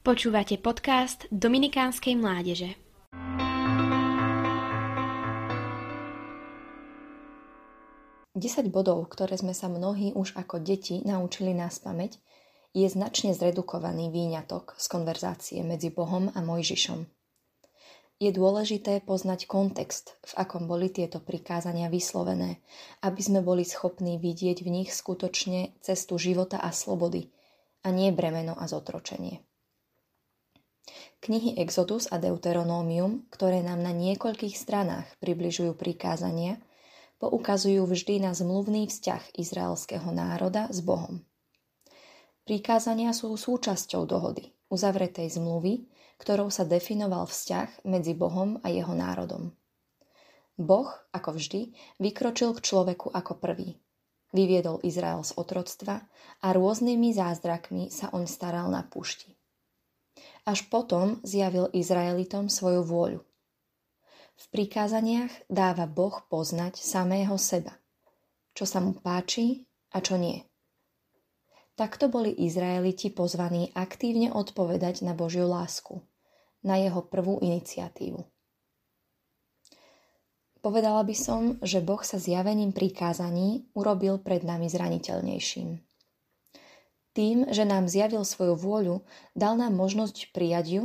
Počúvate podcast Dominikánskej mládeže. Desať bodov, ktoré sme sa mnohí už ako deti naučili nás pamäť, je značne zredukovaný výňatok z konverzácie medzi Bohom a Mojžišom. Je dôležité poznať kontext, v akom boli tieto prikázania vyslovené, aby sme boli schopní vidieť v nich skutočne cestu života a slobody, a nie bremeno a zotročenie. Knihy Exodus a Deuteronómium, ktoré nám na niekoľkých stranách približujú prikázania, poukazujú vždy na zmluvný vzťah izraelského národa s Bohom. Prikázania sú súčasťou dohody, uzavretej zmluvy, ktorou sa definoval vzťah medzi Bohom a jeho národom. Boh, ako vždy, vykročil k človeku ako prvý. Vyviedol Izrael z otroctva a rôznymi zázrakmi sa oň staral na púšti. Až potom zjavil Izraelitom svoju vôľu. V prikázaniach dáva Boh poznať samého seba, čo sa mu páči a čo nie. Takto boli Izraeliti pozvaní aktívne odpovedať na Božiu lásku, na jeho prvú iniciatívu. Povedala by som, že Boh sa zjavením prikázaní urobil pred nami zraniteľnejším. Tým, že nám zjavil svoju vôľu, dal nám možnosť prijať ju,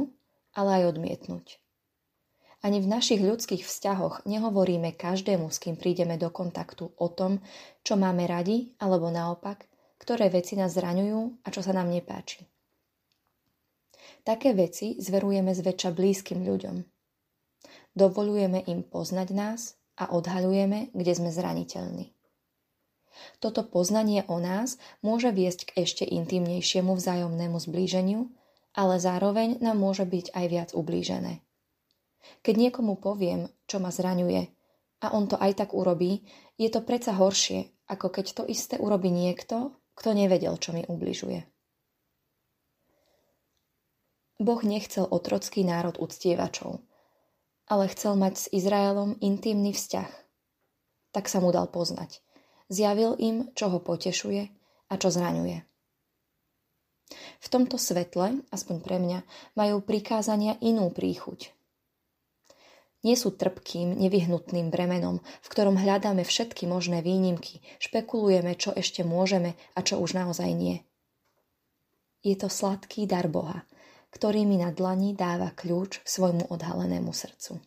ale aj odmietnúť. Ani v našich ľudských vzťahoch nehovoríme každému, s kým prídeme do kontaktu o tom, čo máme radi, alebo naopak, ktoré veci nás zraňujú a čo sa nám nepáči. Také veci zverujeme zväčša blízkym ľuďom. Dovolujeme im poznať nás a odhaľujeme, kde sme zraniteľní. Toto poznanie o nás môže viesť k ešte intimnejšiemu vzájomnému zblíženiu, ale zároveň nám môže byť aj viac ublížené. Keď niekomu poviem, čo ma zraňuje, a on to aj tak urobí, je to predsa horšie, ako keď to isté urobí niekto, kto nevedel, čo mi ubližuje. Boh nechcel otrocký národ uctievačov, ale chcel mať s Izraelom intimný vzťah. Tak sa mu dal poznať. Zjavil im, čo ho potešuje a čo zraňuje. V tomto svetle, aspoň pre mňa, majú prikázania inú príchuť. Nie sú trpkým, nevyhnutným bremenom, v ktorom hľadáme všetky možné výnimky, špekulujeme, čo ešte môžeme a čo už naozaj nie. Je to sladký dar Boha, ktorý mi na dlani dáva kľúč svojmu odhalenému srdcu.